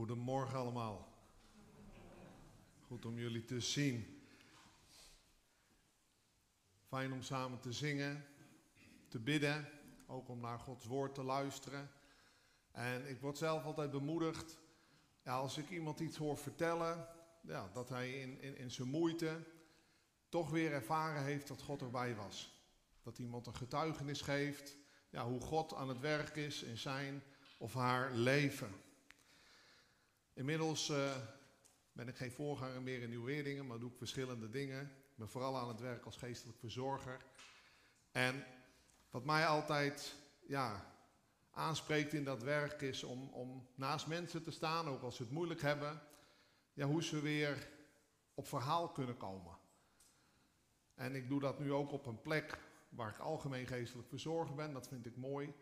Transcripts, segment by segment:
Goedemorgen allemaal. Goed om jullie te zien. Fijn om samen te zingen, te bidden, ook om naar Gods woord te luisteren. En ik word zelf altijd bemoedigd ja, als ik iemand iets hoor vertellen, ja, dat hij in, in, in zijn moeite toch weer ervaren heeft dat God erbij was. Dat iemand een getuigenis geeft, ja, hoe God aan het werk is in zijn of haar leven. Inmiddels uh, ben ik geen voorganger meer in Nieuw-Weerdingen, maar doe ik verschillende dingen. Ik ben vooral aan het werk als geestelijk verzorger. En wat mij altijd ja, aanspreekt in dat werk is om, om naast mensen te staan, ook als ze het moeilijk hebben, ja, hoe ze weer op verhaal kunnen komen. En ik doe dat nu ook op een plek waar ik algemeen geestelijk verzorger ben, dat vind ik mooi.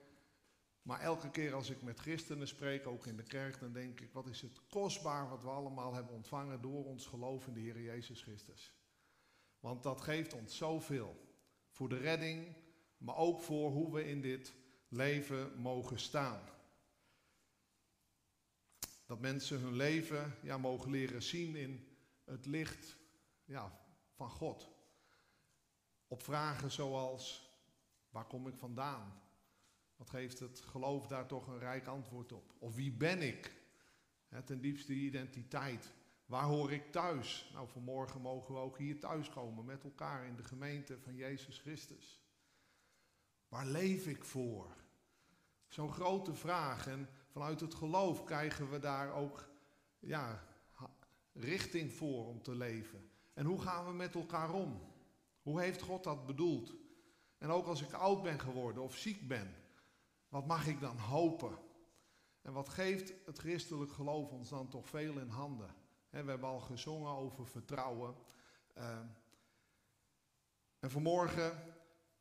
Maar elke keer als ik met christenen spreek, ook in de kerk, dan denk ik, wat is het kostbaar wat we allemaal hebben ontvangen door ons geloof in de Heer Jezus Christus. Want dat geeft ons zoveel. Voor de redding, maar ook voor hoe we in dit leven mogen staan. Dat mensen hun leven ja, mogen leren zien in het licht ja, van God. Op vragen zoals, waar kom ik vandaan? Wat geeft het geloof daar toch een rijk antwoord op? Of wie ben ik? ten diepste identiteit. Waar hoor ik thuis? Nou, vanmorgen mogen we ook hier thuiskomen met elkaar in de gemeente van Jezus Christus. Waar leef ik voor? Zo'n grote vraag. En vanuit het geloof krijgen we daar ook ja, richting voor om te leven. En hoe gaan we met elkaar om? Hoe heeft God dat bedoeld? En ook als ik oud ben geworden of ziek ben, wat mag ik dan hopen? En wat geeft het christelijk geloof ons dan toch veel in handen? we hebben al gezongen over vertrouwen. Uh, en vanmorgen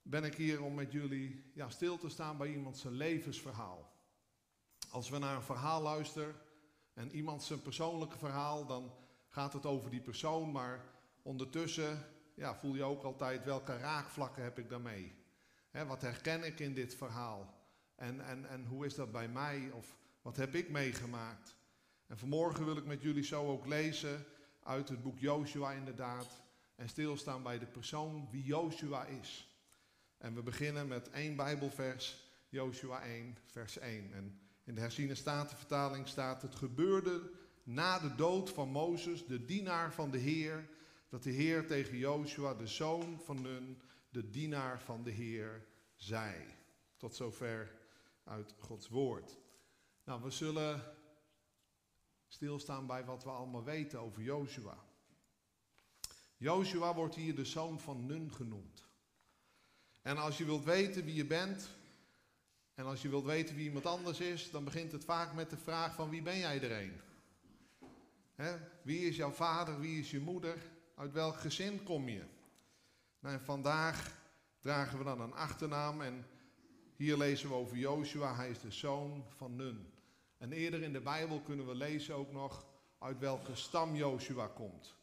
ben ik hier om met jullie ja, stil te staan bij iemand zijn levensverhaal. Als we naar een verhaal luisteren en iemand zijn persoonlijke verhaal, dan gaat het over die persoon, maar ondertussen ja, voel je ook altijd welke raakvlakken heb ik daarmee. Wat herken ik in dit verhaal? En, en, en hoe is dat bij mij? Of wat heb ik meegemaakt? En vanmorgen wil ik met jullie zo ook lezen uit het boek Joshua inderdaad. En stilstaan bij de persoon wie Joshua is. En we beginnen met één Bijbelvers, Joshua 1, vers 1. En in de herziene statenvertaling staat: Het gebeurde na de dood van Mozes, de dienaar van de Heer, dat de Heer tegen Joshua, de zoon van Nun, de dienaar van de Heer, zei. Tot zover uit Gods woord. Nou, we zullen stilstaan bij wat we allemaal weten over Joshua. Joshua wordt hier de zoon van Nun genoemd. En als je wilt weten wie je bent, en als je wilt weten wie iemand anders is, dan begint het vaak met de vraag van wie ben jij er een? Wie is jouw vader, wie is je moeder, uit welk gezin kom je? Nou, en vandaag dragen we dan een achternaam en hier lezen we over Joshua, hij is de zoon van Nun. En eerder in de Bijbel kunnen we lezen ook nog uit welke stam Joshua komt.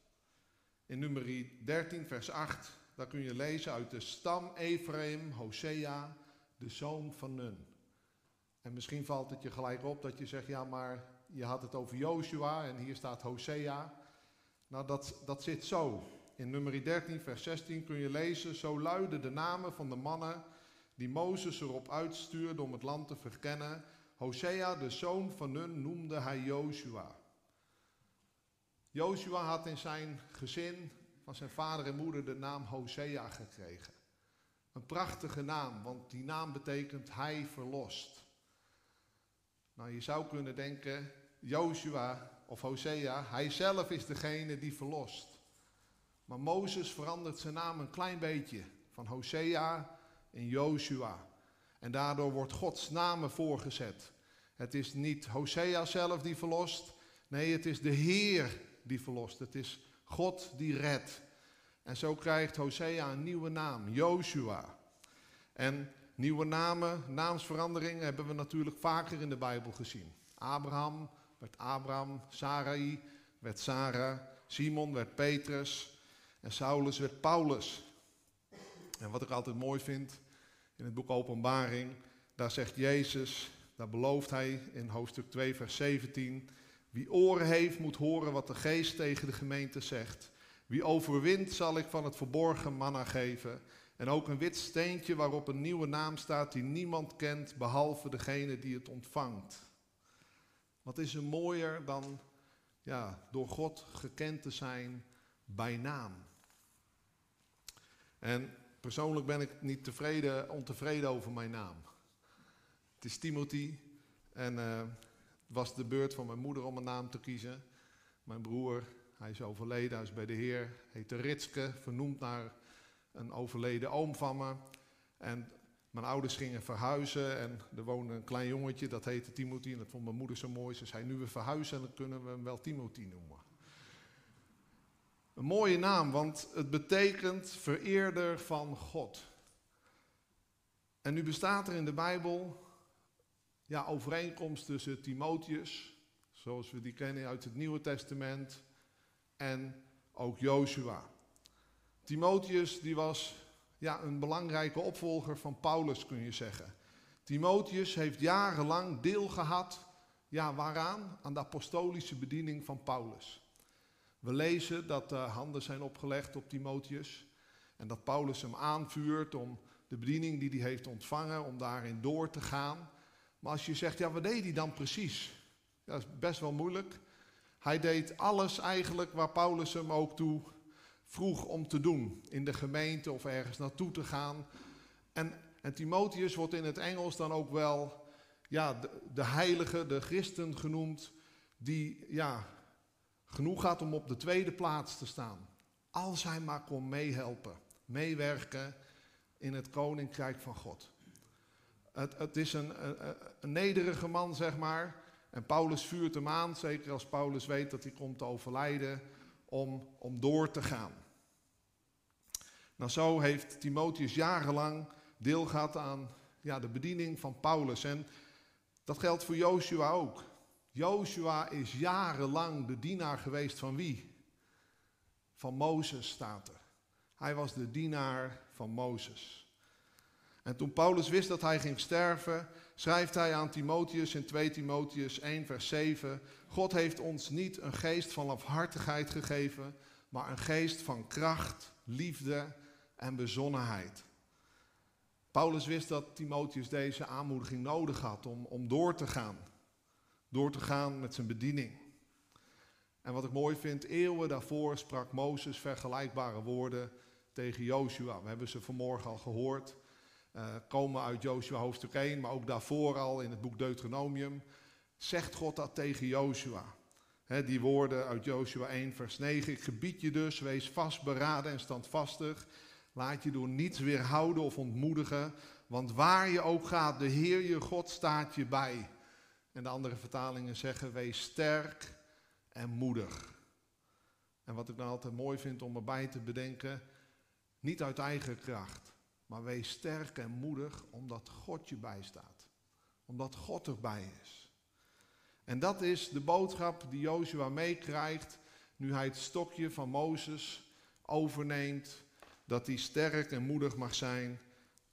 In nummer 13, vers 8 daar kun je lezen uit de stam Ephraim, Hosea, de zoon van Nun. En misschien valt het je gelijk op dat je zegt, ja maar je had het over Joshua en hier staat Hosea. Nou dat, dat zit zo. In nummer 13, vers 16 kun je lezen, zo luiden de namen van de mannen die Mozes erop uitstuurde om het land te verkennen. Hosea, de zoon van Nun, noemde hij Joshua. Joshua had in zijn gezin van zijn vader en moeder de naam Hosea gekregen. Een prachtige naam, want die naam betekent hij verlost. Nou, je zou kunnen denken, Joshua of Hosea, hij zelf is degene die verlost. Maar Mozes verandert zijn naam een klein beetje, van Hosea in Joshua. En daardoor wordt Gods naam voorgezet. Het is niet Hosea zelf die verlost, nee, het is de Heer die verlost. Het is God die redt. En zo krijgt Hosea een nieuwe naam, Joshua. En nieuwe namen, naamsveranderingen hebben we natuurlijk vaker in de Bijbel gezien. Abraham werd Abraham, Sarai werd Sarah, Simon werd Petrus en Saulus werd Paulus. En wat ik altijd mooi vind in het boek Openbaring, daar zegt Jezus, daar belooft hij in hoofdstuk 2, vers 17, Wie oren heeft, moet horen wat de geest tegen de gemeente zegt. Wie overwint, zal ik van het verborgen manna geven. En ook een wit steentje waarop een nieuwe naam staat die niemand kent, behalve degene die het ontvangt. Wat is er mooier dan ja, door God gekend te zijn bij naam? En persoonlijk ben ik niet tevreden, ontevreden over mijn naam. Het is Timothy en uh, het was de beurt van mijn moeder om een naam te kiezen. Mijn broer, hij is overleden, hij is bij de Heer, heette Ritske, vernoemd naar een overleden oom van me. En mijn ouders gingen verhuizen en er woonde een klein jongetje, dat heette Timothy. En dat vond mijn moeder zo mooi. Ze zei, nu we verhuizen, dan kunnen we hem wel Timothy noemen. Een mooie naam, want het betekent vereerder van God. En nu bestaat er in de Bijbel ja, overeenkomst tussen Timotheus, zoals we die kennen uit het Nieuwe Testament, en ook Joshua. Timotheus die was ja, een belangrijke opvolger van Paulus, kun je zeggen. Timotheus heeft jarenlang deel gehad, ja, waaraan? Aan de apostolische bediening van Paulus. We lezen dat de handen zijn opgelegd op Timotheus en dat Paulus hem aanvuurt om de bediening die hij heeft ontvangen, om daarin door te gaan. Maar als je zegt, ja, wat deed hij dan precies? dat is best wel moeilijk. Hij deed alles eigenlijk waar Paulus hem ook toe vroeg om te doen. In de gemeente of ergens naartoe te gaan. En, en Timotheus wordt in het Engels dan ook wel ja, de, de heilige, de christen genoemd. Die ja, genoeg had om op de tweede plaats te staan. Als hij maar kon meehelpen, meewerken in het koninkrijk van God. Het, het is een, een, nederige man, zeg maar. En Paulus vuurt hem aan, zeker als Paulus weet dat hij komt te overlijden, om, om door te gaan. Nou, zo heeft Timotheus jarenlang deel gehad aan ja, de bediening van Paulus. En dat geldt voor Joshua ook. Joshua is jarenlang de dienaar geweest van wie? Van Mozes staat er. Hij was de dienaar van Mozes. En toen Paulus wist dat hij ging sterven, schrijft hij aan Timotheus in 2 Timotheus 1, vers 7: God heeft ons niet een geest van afhartigheid gegeven, maar een geest van kracht, liefde en bezonnenheid. Paulus wist dat Timotheus deze aanmoediging nodig had om, om door te gaan. Door te gaan met zijn bediening. En wat ik mooi vind, eeuwen daarvoor sprak Mozes vergelijkbare woorden tegen Joshua. We hebben ze vanmorgen al gehoord. Uh, komen uit Joshua hoofdstuk 1, maar ook daarvoor al in het boek Deuteronomium. Zegt God dat tegen Joshua. die woorden uit Joshua 1, vers 9. Ik gebied je dus, wees vastberaden en standvastig. Laat je door niets weerhouden of ontmoedigen, want waar je ook gaat, de Heer je God staat je bij. En de andere vertalingen zeggen, wees sterk en moedig. En wat ik dan altijd mooi vind om erbij te bedenken, niet uit eigen kracht, maar wees sterk en moedig omdat God je bijstaat. Omdat God erbij is. En dat is de boodschap die Jozua meekrijgt nu hij het stokje van Mozes overneemt dat hij sterk en moedig mag zijn,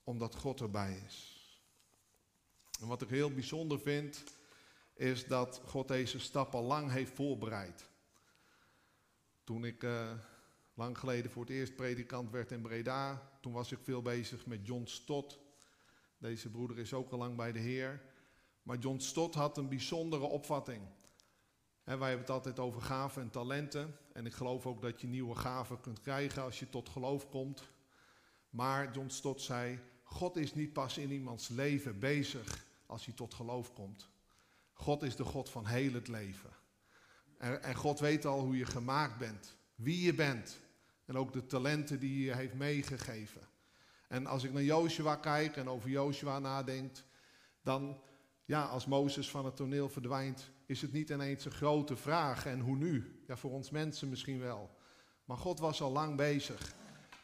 omdat God erbij is. En wat ik heel bijzonder vind, is dat God deze stap al lang heeft voorbereid. Toen ik uh, lang geleden voor het eerst predikant werd in Breda, toen was ik veel bezig met John Stott. Deze broeder is ook al lang bij de Heer. Maar John Stott had een bijzondere opvatting. En wij hebben het altijd over gaven en talenten. En ik geloof ook dat je nieuwe gaven kunt krijgen als je tot geloof komt. Maar John Stott zei: God is niet pas in iemands leven bezig als hij tot geloof komt. God is de God van heel het leven. En, en God weet al hoe je gemaakt bent, wie je bent. En ook de talenten die je heeft meegegeven. En als ik naar Joshua kijk en over Joshua nadenk, dan, ja, als Mozes van het toneel verdwijnt, is het niet ineens een grote vraag. En hoe nu? Ja, voor ons mensen misschien wel. Maar God was al lang bezig.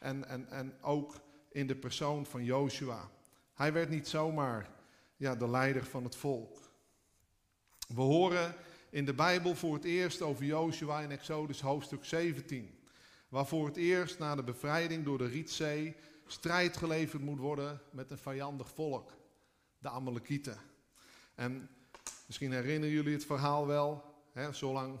En, en, en ook in de persoon van Joshua. Hij werd niet zomaar ja, de leider van het volk. We horen in de Bijbel voor het eerst over Joshua in Exodus hoofdstuk 17. Waar voor het eerst na de bevrijding door de Rietzee strijd geleverd moet worden met een vijandig volk, de Amalekieten. En Misschien herinneren jullie het verhaal wel. hè, zolang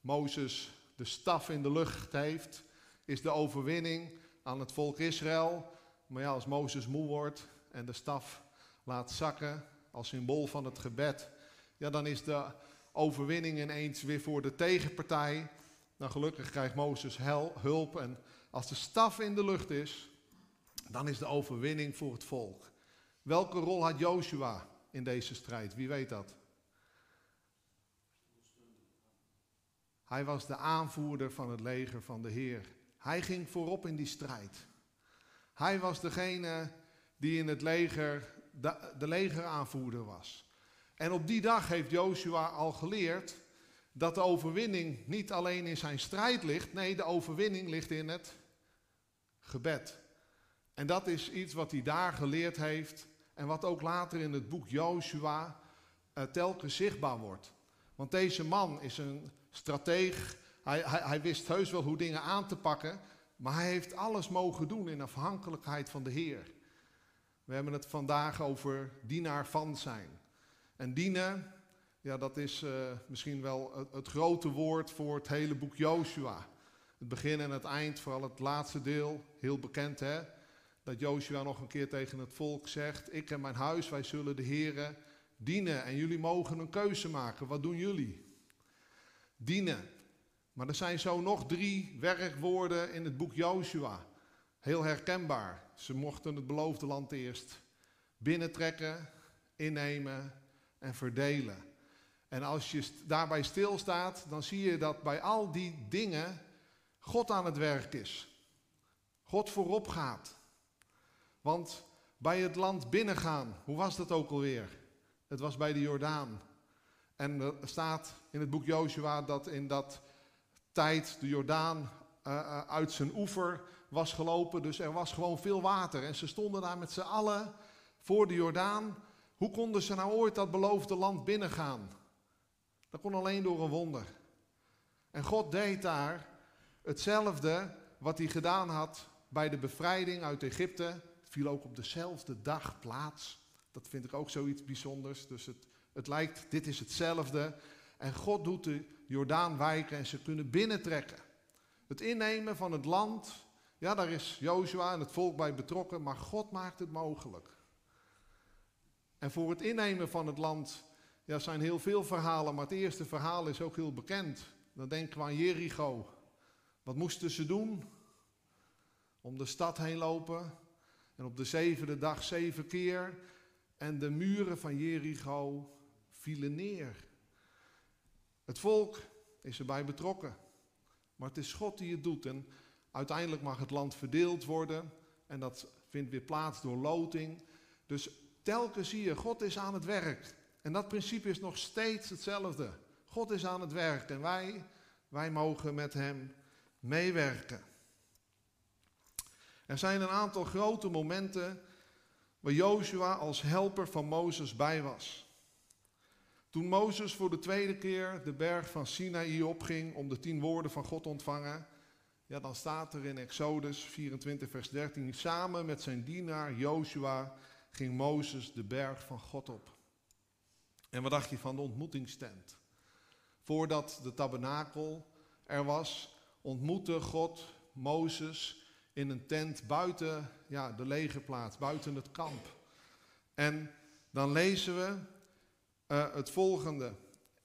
Mozes de staf in de lucht heeft, is de overwinning aan het volk Israël. Maar ja, als Mozes moe wordt en de staf laat zakken als symbool van het gebed, ja, dan is de overwinning ineens weer voor de tegenpartij. Nou, gelukkig krijgt Mozes hulp en als de staf in de lucht is, dan is de overwinning voor het volk. Welke rol had Joshua in deze strijd? Wie weet dat? Hij was de aanvoerder van het leger van de Heer. Hij ging voorop in die strijd. Hij was degene die in het leger de, de legeraanvoerder was. En op die dag heeft Joshua al geleerd dat de overwinning niet alleen in zijn strijd ligt, nee, de overwinning ligt in het gebed. En dat is iets wat hij daar geleerd heeft en wat ook later in het boek Joshua uh, telkens zichtbaar wordt. Want deze man is een strateeg, hij, hij, hij wist heus wel hoe dingen aan te pakken, maar hij heeft alles mogen doen in afhankelijkheid van de Heer. We hebben het vandaag over dienaar van zijn. En dienen, ja, dat is uh, misschien wel het, grote woord voor het hele boek Joshua. Het begin en het eind, vooral het laatste deel, heel bekend hè. Dat Joshua nog een keer tegen het volk zegt: Ik en mijn huis, wij zullen de Here dienen. En jullie mogen een keuze maken. Wat doen jullie? Dienen. Maar er zijn zo nog drie werkwoorden in het boek Joshua. Heel herkenbaar. Ze mochten het beloofde land eerst binnentrekken, innemen en verdelen. En als je daarbij stilstaat, dan zie je dat bij al die dingen God aan het werk is. God voorop gaat. Want bij het land binnengaan, hoe was dat ook alweer? Het was bij de Jordaan. En er staat in het boek Joshua dat in dat tijd de Jordaan uh, uit zijn oever was gelopen. Dus er was gewoon veel water. En ze stonden daar met z'n allen voor de Jordaan. Hoe konden ze nou ooit dat beloofde land binnengaan? Dat kon alleen door een wonder. En God deed daar hetzelfde wat hij gedaan had bij de bevrijding uit Egypte. Het viel ook op dezelfde dag plaats. Dat vind ik ook zoiets bijzonders. Dus het, het lijkt, dit is hetzelfde. En God doet de Jordaan wijken en ze kunnen binnentrekken. Het innemen van het land, ja, daar is Jozua en het volk bij betrokken, maar God maakt het mogelijk. En voor het innemen van het land ja, zijn heel veel verhalen, maar het eerste verhaal is ook heel bekend. Dan denken we aan Jericho. Wat moesten ze doen? Om de stad heen lopen en op de zevende dag zeven keer. En de muren van Jericho vielen neer. Het volk is erbij betrokken. Maar het is God die het doet. En uiteindelijk mag het land verdeeld worden. En dat vindt weer plaats door loting. Dus telkens zie je, God is aan het werk. En dat principe is nog steeds hetzelfde. God is aan het werk en wij, wij mogen met Hem meewerken. Er zijn een aantal grote momenten waar Joshua als helper van Mozes bij was. Toen Mozes voor de tweede keer de berg van Sinaï opging om de tien woorden van God te ontvangen, ja, dan staat er in Exodus 24, vers 13, samen met zijn dienaar Joshua ging Mozes de berg van God op. En wat dacht je van de ontmoetingstent? Voordat de tabernakel er was, ontmoette God Mozes in een tent buiten ja, de legerplaats, buiten het kamp. En dan lezen we uh, het volgende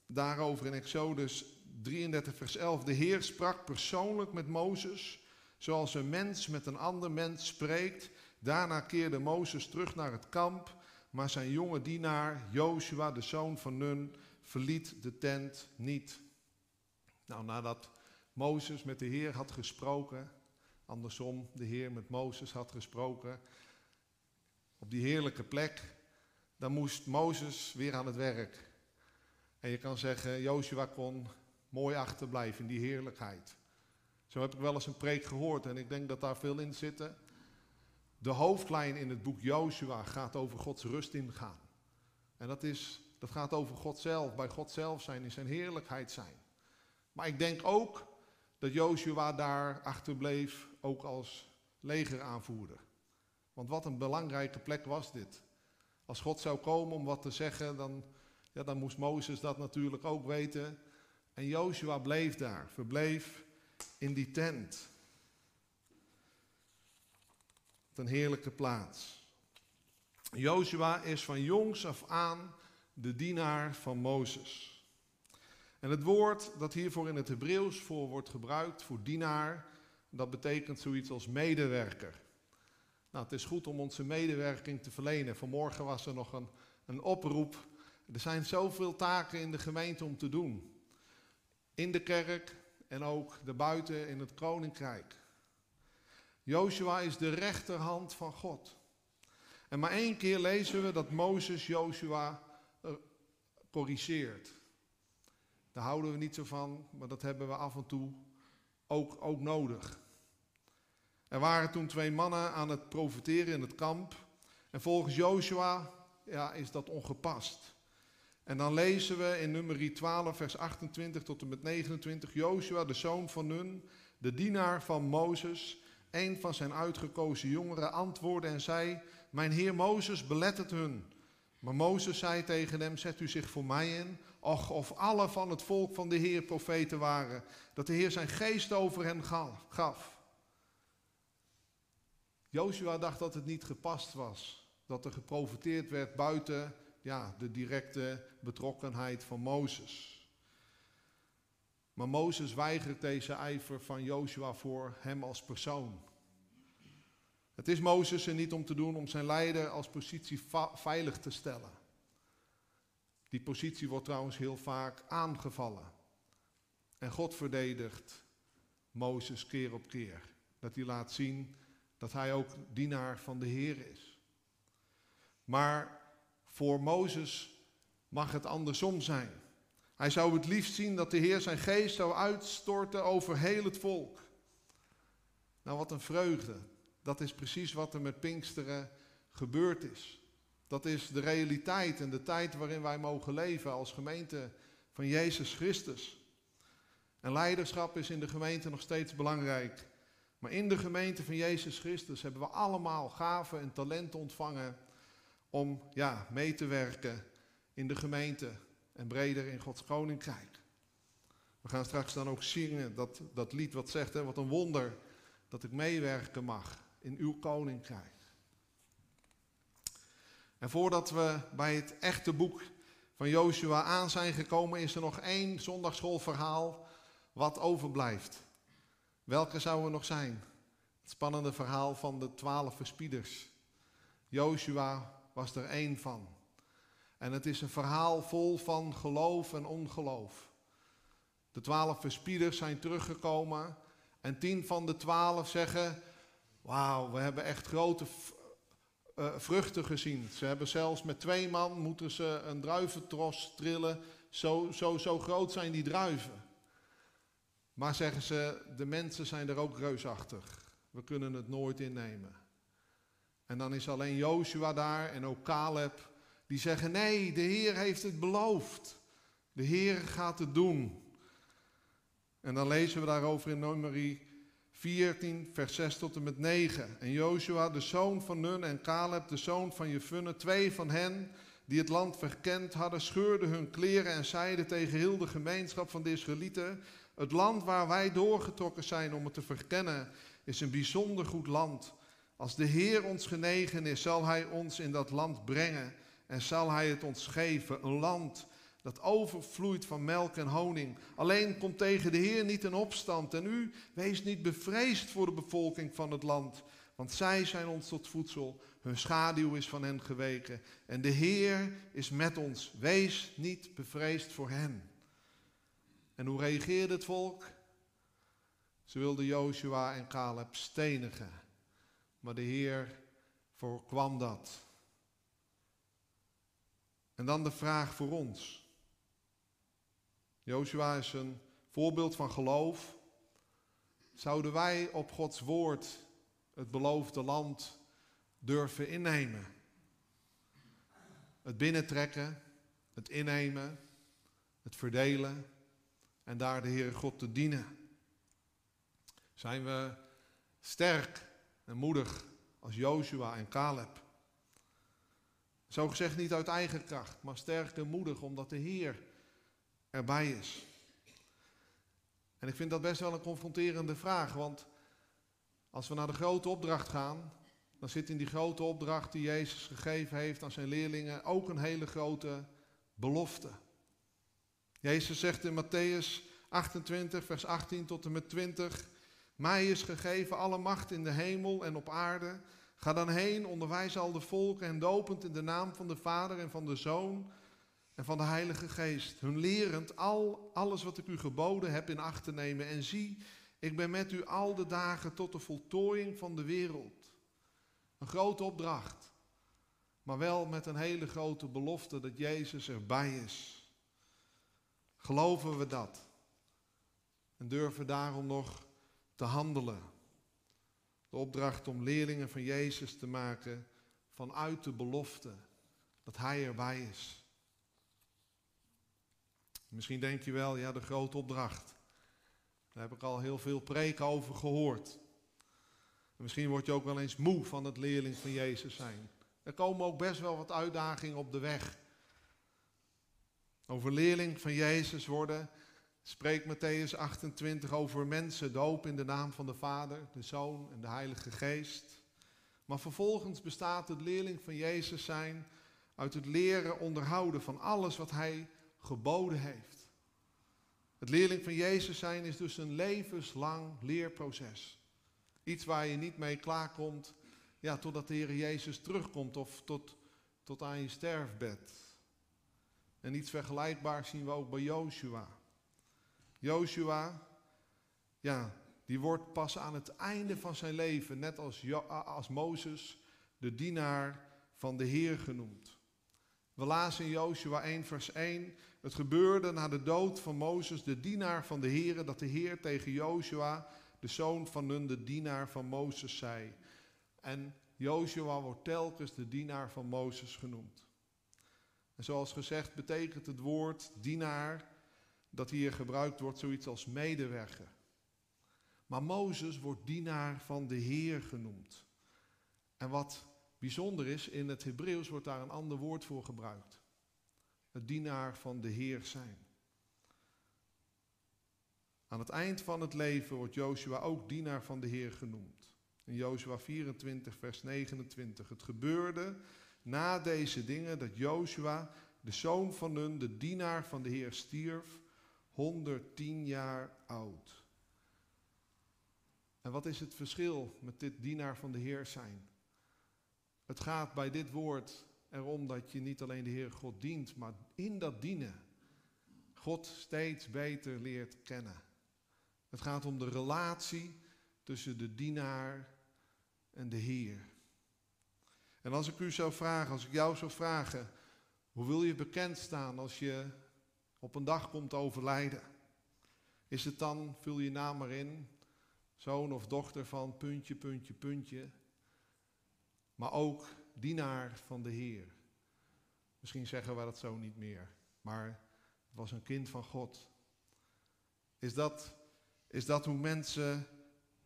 daarover in Exodus 33, vers 11. De Heer sprak persoonlijk met Mozes, zoals een mens met een ander mens spreekt. Daarna keerde Mozes terug naar het kamp, maar zijn jonge dienaar, Joshua, de zoon van Nun, verliet de tent niet. Nou, nadat Mozes met de Heer had gesproken, andersom, de Heer met Mozes had gesproken, op die heerlijke plek, dan moest Mozes weer aan het werk. En je kan zeggen, Joshua kon mooi achterblijven in die heerlijkheid. Zo heb ik wel eens een preek gehoord en ik denk dat daar veel in zit. De hoofdlijn in het boek Joshua gaat over Gods rust ingaan. En dat, is, dat gaat over God zelf, bij God zelf zijn, in zijn heerlijkheid zijn. Maar ik denk ook dat Joshua daar achterbleef, ook als legeraanvoerder. Want wat een belangrijke plek was dit. Als God zou komen om wat te zeggen, dan, ja, dan moest Mozes dat natuurlijk ook weten. En Joshua bleef daar, verbleef in die tent. Een heerlijke plaats. Joshua is van jongs af aan de dienaar van Mozes. En het woord dat hiervoor in het Hebreeuws voor wordt gebruikt, voor dienaar, dat betekent zoiets als medewerker. Nou, het is goed om onze medewerking te verlenen. Vanmorgen was er nog een, een oproep. Er zijn zoveel taken in de gemeente om te doen. In de kerk en ook daarbuiten in het koninkrijk. Joshua is de rechterhand van God. En maar één keer lezen we dat Mozes Joshua eh, corrigeert. Daar houden we niet zo van, maar dat hebben we af en toe ook, ook nodig. Er waren toen twee mannen aan het profiteren in het kamp. En volgens Joshua ja, is dat ongepast. En dan lezen we in nummer 12, vers 28 tot en met 29. Joshua, de zoon van Nun, de dienaar van Mozes, een van zijn uitgekozen jongeren, antwoordde en zei: Mijn heer Mozes belet het hun. Maar Mozes zei tegen hem: Zet u zich voor mij in. Och, of alle van het volk van de Heer profeten waren, dat de Heer zijn geest over hen gaf. Joshua dacht dat het niet gepast was, dat er geprofiteerd werd buiten ja, de directe betrokkenheid van Mozes. Maar Mozes weigert deze ijver van Joshua voor hem als persoon. Het is Mozes er niet om te doen om zijn leider als positie veilig te stellen. Die positie wordt trouwens heel vaak aangevallen. En God verdedigt Mozes keer op keer. Dat hij laat zien dat hij ook dienaar van de Heer is. Maar voor Mozes mag het andersom zijn. Hij zou het liefst zien dat de Heer zijn geest zou uitstorten over heel het volk. Nou, wat een vreugde. Dat is precies wat er met Pinksteren gebeurd is. Dat is de realiteit en de tijd waarin wij mogen leven als gemeente van Jezus Christus. En leiderschap is in de gemeente nog steeds belangrijk. Maar in de gemeente van Jezus Christus hebben we allemaal gaven en talenten ontvangen om ja, mee te werken in de gemeente en breder in Gods koninkrijk. We gaan straks dan ook zingen dat, dat lied wat zegt, hè, wat een wonder dat ik meewerken mag in uw koninkrijk. En voordat we bij het echte boek van Joshua aan zijn gekomen, is er nog één zondagschoolverhaal wat overblijft. Welke zou er nog zijn? Het spannende verhaal van de twaalf verspieders. Joshua was er één van. En het is een verhaal vol van geloof en ongeloof. De twaalf verspieders zijn teruggekomen en tien van de twaalf zeggen: Wauw, we hebben echt grote uh, vruchten gezien. Ze hebben zelfs met twee man moeten ze een druiventros trillen. Zo, zo, zo groot zijn die druiven. Maar zeggen ze, de mensen zijn er ook reusachtig. We kunnen het nooit innemen. En dan is alleen Joshua daar en ook Caleb. Die zeggen, nee, de Heer heeft het beloofd. De Heer gaat het doen. En dan lezen we daarover in nummerie 14, vers 6 tot en met 9. En Joshua, de zoon van Nun, en Caleb, de zoon van Jefunne, twee van hen die het land verkend hadden, scheurden hun kleren en zeiden tegen heel de gemeenschap van de Israëlieten: Het land waar wij doorgetrokken zijn om het te verkennen, is een bijzonder goed land. Als de Heer ons genegen is, zal Hij ons in dat land brengen en zal Hij het ons geven. Een land dat overvloeit van melk en honing. Alleen komt tegen de Heer niet in opstand. En u, wees niet bevreesd voor de bevolking van het land. Want zij zijn ons tot voedsel. Hun schaduw is van hen geweken. En de Heer is met ons. Wees niet bevreesd voor hen. En hoe reageerde het volk? Ze wilden Joshua en Caleb stenigen. Maar de Heer voorkwam dat. En dan de vraag voor ons. Joshua is een voorbeeld van geloof. Zouden wij op Gods woord het beloofde land durven innemen? Het binnentrekken, het innemen, het verdelen en daar de Heere God te dienen. Zijn we sterk en moedig als Joshua en Caleb? Zo gezegd niet uit eigen kracht, maar sterk en moedig omdat de Heer erbij is. En ik vind dat best wel een confronterende vraag, want als we naar de grote opdracht gaan, dan zit in die grote opdracht die Jezus gegeven heeft aan zijn leerlingen ook een hele grote belofte. Jezus zegt in Matthäus 28, vers 18 tot en met 20, mij is gegeven alle macht in de hemel en op aarde. Ga dan heen, onderwijs al de volken en dopend in de naam van de Vader en van de Zoon en van de Heilige Geest. Hun lerend al alles wat ik u geboden heb in acht te nemen. En zie, ik ben met u al de dagen tot de voltooiing van de wereld. Een grote opdracht, maar wel met een hele grote belofte dat Jezus erbij is. Geloven we dat? En durven daarom nog te handelen? De opdracht om leerlingen van Jezus te maken vanuit de belofte dat Hij erbij is. Misschien denk je wel, ja, de grote opdracht. Daar heb ik al heel veel preken over gehoord. En misschien word je ook wel eens moe van het leerling van Jezus zijn. Er komen ook best wel wat uitdagingen op de weg. Over leerling van Jezus worden spreekt Matthäus 28 over mensen doop in de naam van de Vader, de Zoon en de Heilige Geest. Maar vervolgens bestaat het leerling van Jezus zijn uit het leren onderhouden van alles wat Hij geboden heeft. Het leerling van Jezus zijn is dus een levenslang leerproces. Iets waar je niet mee klaarkomt ja, totdat de Heer Jezus terugkomt of tot, tot aan je sterfbed. En iets vergelijkbaars zien we ook bij Joshua. Joshua, ja, die wordt pas aan het einde van zijn leven, net als, Mozes, de dienaar van de Heer genoemd. We lazen in Joshua 1, vers 1. Het gebeurde na de dood van Mozes, de dienaar van de Heer, dat de Heer tegen Joshua, de zoon van Nun, de dienaar van Mozes, zei. En Joshua wordt telkens de dienaar van Mozes genoemd. En zoals gezegd betekent het woord dienaar dat hier gebruikt wordt zoiets als medewerker. Maar Mozes wordt dienaar van de Heer genoemd. En wat bijzonder is, in het Hebreeuws wordt daar een ander woord voor gebruikt. Het dienaar van de Heer zijn. Aan het eind van het leven wordt Joshua ook dienaar van de Heer genoemd. In Joshua 24, vers 29. Het gebeurde na deze dingen dat Joshua, de zoon van Nun, de dienaar van de Heer, stierf, 110 jaar oud. En wat is het verschil met dit dienaar van de Heer zijn? Het gaat bij dit woord erom dat je niet alleen de Heer God dient, maar in dat dienen God steeds beter leert kennen. Het gaat om de relatie tussen de dienaar en de Heer. En als ik u zou vragen, als ik jou zou vragen, hoe wil je bekend staan als je op een dag komt overlijden? Is het dan, vul je naam maar in, zoon of dochter van puntje, puntje, puntje, maar ook dienaar van de Heer. Misschien zeggen we dat zo niet meer, maar het was een kind van God. Is dat, is dat hoe mensen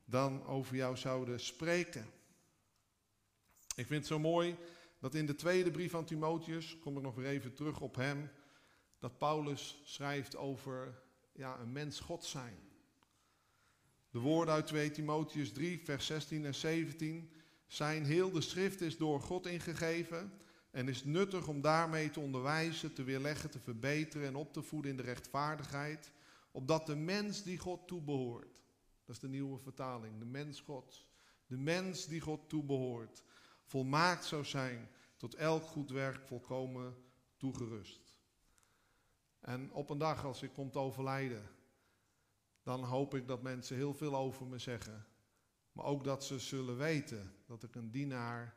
dan over jou zouden spreken? Ik vind het zo mooi dat in de tweede brief van Timotheus, kom ik nog weer even terug op hem, dat Paulus schrijft over ja, een mens God zijn. De woorden uit 2 Timotheus 3, vers 16 en 17 zijn heel de schrift is door God ingegeven en is nuttig om daarmee te onderwijzen, te weerleggen, te verbeteren en op te voeden in de rechtvaardigheid, opdat de mens die God toebehoort, dat is de nieuwe vertaling, de mens God, de mens die God toebehoort, volmaakt zou zijn, tot elk goed werk volkomen toegerust. En op een dag als ik kom te overlijden, dan hoop ik dat mensen heel veel over me zeggen. Maar ook dat ze zullen weten dat ik een dienaar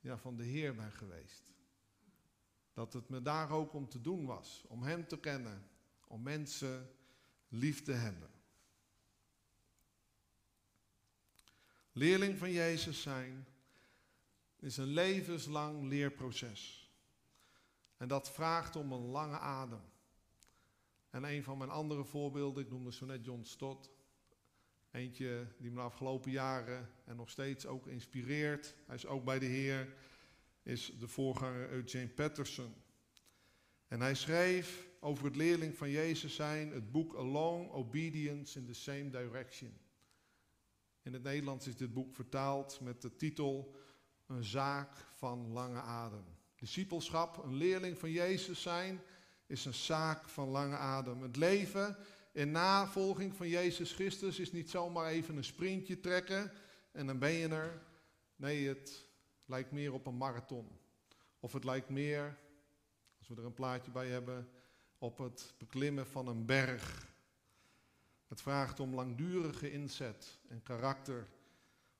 ja, van de Heer ben geweest. Dat het me daar ook om te doen was, om Hem te kennen, om mensen lief te hebben. Leerling van Jezus zijn is een levenslang leerproces. En dat vraagt om een lange adem. En een van mijn andere voorbeelden, ik noemde zo net John Stott. Eentje die me de afgelopen jaren en nog steeds ook inspireert. Hij is ook bij de Heer, is de voorganger Eugene Patterson. En hij schreef over het leerling van Jezus zijn, het boek Along Obedience in the Same Direction. In het Nederlands is dit boek vertaald met de titel Een zaak van lange adem. Discipelschap, een leerling van Jezus zijn, is een zaak van lange adem. Het leven in navolging van Jezus Christus is niet zomaar even een sprintje trekken en dan ben je er. Nee, het lijkt meer op een marathon. Of het lijkt meer, als we er een plaatje bij hebben, op het beklimmen van een berg. Het vraagt om langdurige inzet en karakter,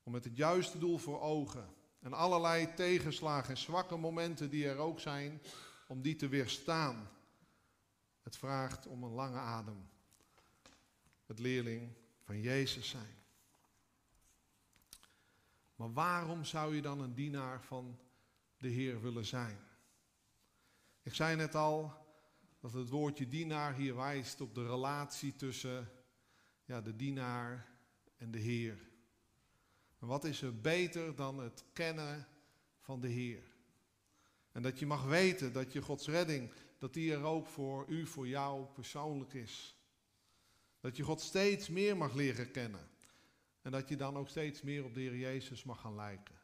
om met het juiste doel voor ogen en allerlei tegenslagen en zwakke momenten die er ook zijn, om die te weerstaan. Het vraagt om een lange adem. Het leerling van Jezus zijn. Maar waarom zou je dan een dienaar van de Heer willen zijn? Ik zei net al dat het woordje dienaar hier wijst op de relatie tussen ja, de dienaar en de Heer. En wat is er beter dan het kennen van de Heer? En dat je mag weten dat je Gods redding, dat die er ook voor u, voor jou persoonlijk is. Dat je God steeds meer mag leren kennen. En dat je dan ook steeds meer op de Heer Jezus mag gaan lijken.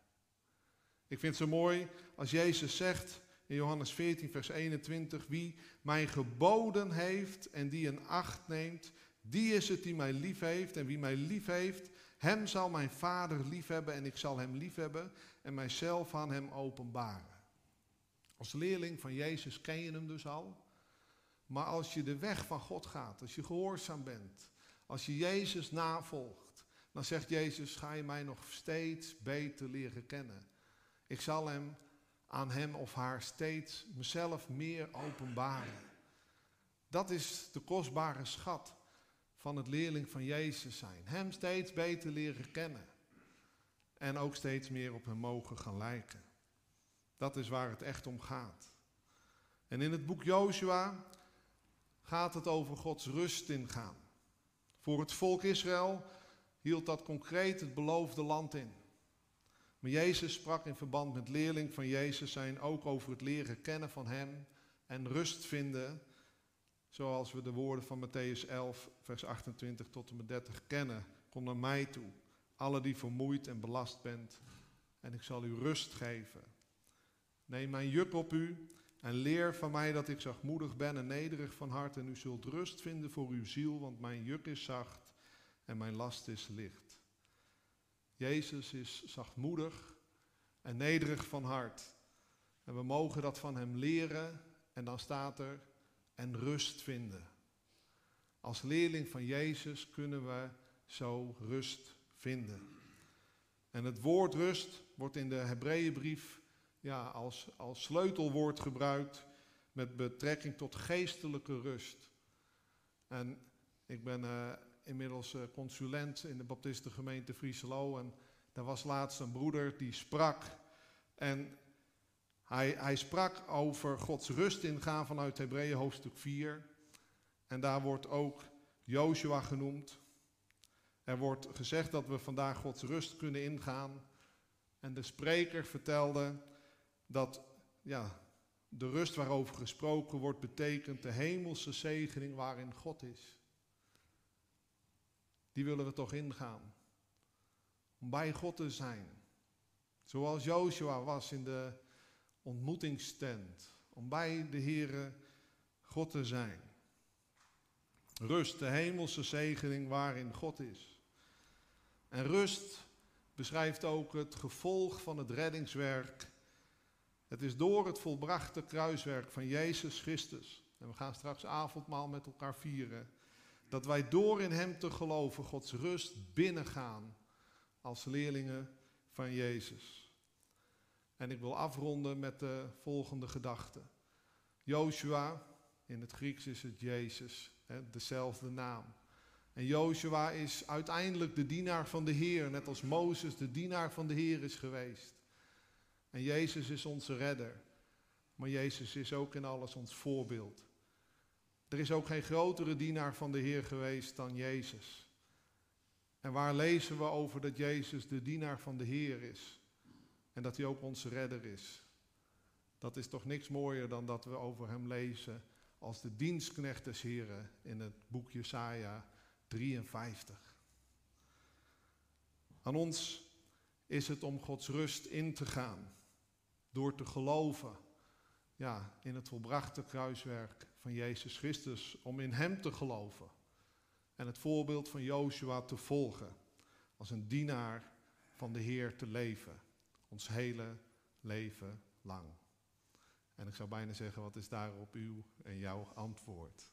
Ik vind het zo mooi als Jezus zegt in Johannes 14, vers 21, wie mij geboden heeft en die een acht neemt, die is het die mij lief heeft. En wie mij lief heeft, hem zal mijn Vader lief hebben en ik zal hem lief hebben en mijzelf aan hem openbaren. Als leerling van Jezus ken je hem dus al. Maar als je de weg van God gaat, als je gehoorzaam bent, als je Jezus navolgt, dan zegt Jezus, ga je mij nog steeds beter leren kennen. Ik zal hem aan hem of haar steeds mezelf meer openbaren. Dat is de kostbare schat van het leerling van Jezus zijn. Hem steeds beter leren kennen. En ook steeds meer op hem mogen gaan lijken. Dat is waar het echt om gaat. En in het boek Joshua gaat het over Gods rust ingaan. Voor het volk Israël hield dat concreet het beloofde land in. Maar Jezus sprak in verband met leerling van Jezus zijn ook over het leren kennen van Hem en rust vinden, zoals we de woorden van Matthäus 11, vers 28 tot en met 30 kennen. Kom naar mij toe, alle die vermoeid en belast bent, en ik zal u rust geven. Neem mijn juk op u en leer van mij dat ik zachtmoedig ben en nederig van hart, en u zult rust vinden voor uw ziel, want mijn juk is zacht en mijn last is licht. Jezus is zachtmoedig en nederig van hart. En we mogen dat van Hem leren en dan staat er en rust vinden. Als leerling van Jezus kunnen we zo rust vinden. En het woord rust wordt in de Hebreeënbrief ja, als, als sleutelwoord gebruikt met betrekking tot geestelijke rust. En ik ben uh, inmiddels uh, consulent in de Baptistengemeente Frieselo. En daar was laatst een broeder die sprak. En hij, hij sprak over Gods rust ingaan vanuit Hebreeën hoofdstuk 4. En daar wordt ook Joshua genoemd. Er wordt gezegd dat we vandaag Gods rust kunnen ingaan. En de spreker vertelde dat ja, de rust waarover gesproken wordt betekent de hemelse zegening waarin God is die willen we toch ingaan. Om bij God te zijn. Zoals Joshua was in de ontmoetingstent. Om bij de Heere God te zijn. Rust, de hemelse zegening waarin God is. En rust beschrijft ook het gevolg van het reddingswerk. Het is door het volbrachte kruiswerk van Jezus Christus. En we gaan straks avondmaal met elkaar vieren dat wij door in Hem te geloven Gods rust binnengaan als leerlingen van Jezus. En ik wil afronden met de volgende gedachte. Joshua, in het Grieks is het Jezus, hè, dezelfde naam. En Joshua is uiteindelijk de dienaar van de Heer, net als Mozes de dienaar van de Heer is geweest. En Jezus is onze redder. Maar Jezus is ook in alles ons voorbeeld. Er is ook geen grotere dienaar van de Heer geweest dan Jezus. En waar lezen we over dat Jezus de dienaar van de Heer is? En dat hij ook onze redder is. Dat is toch niks mooier dan dat we over hem lezen als de dienstknecht des Heren in het boek Jesaja 53. Aan ons is het om Gods rust in te gaan door te geloven ja, in het volbrachte kruiswerk van Jezus Christus, om in Hem te geloven en het voorbeeld van Joshua te volgen, als een dienaar van de Heer te leven, ons hele leven lang. En ik zou bijna zeggen, wat is daarop uw en jouw antwoord?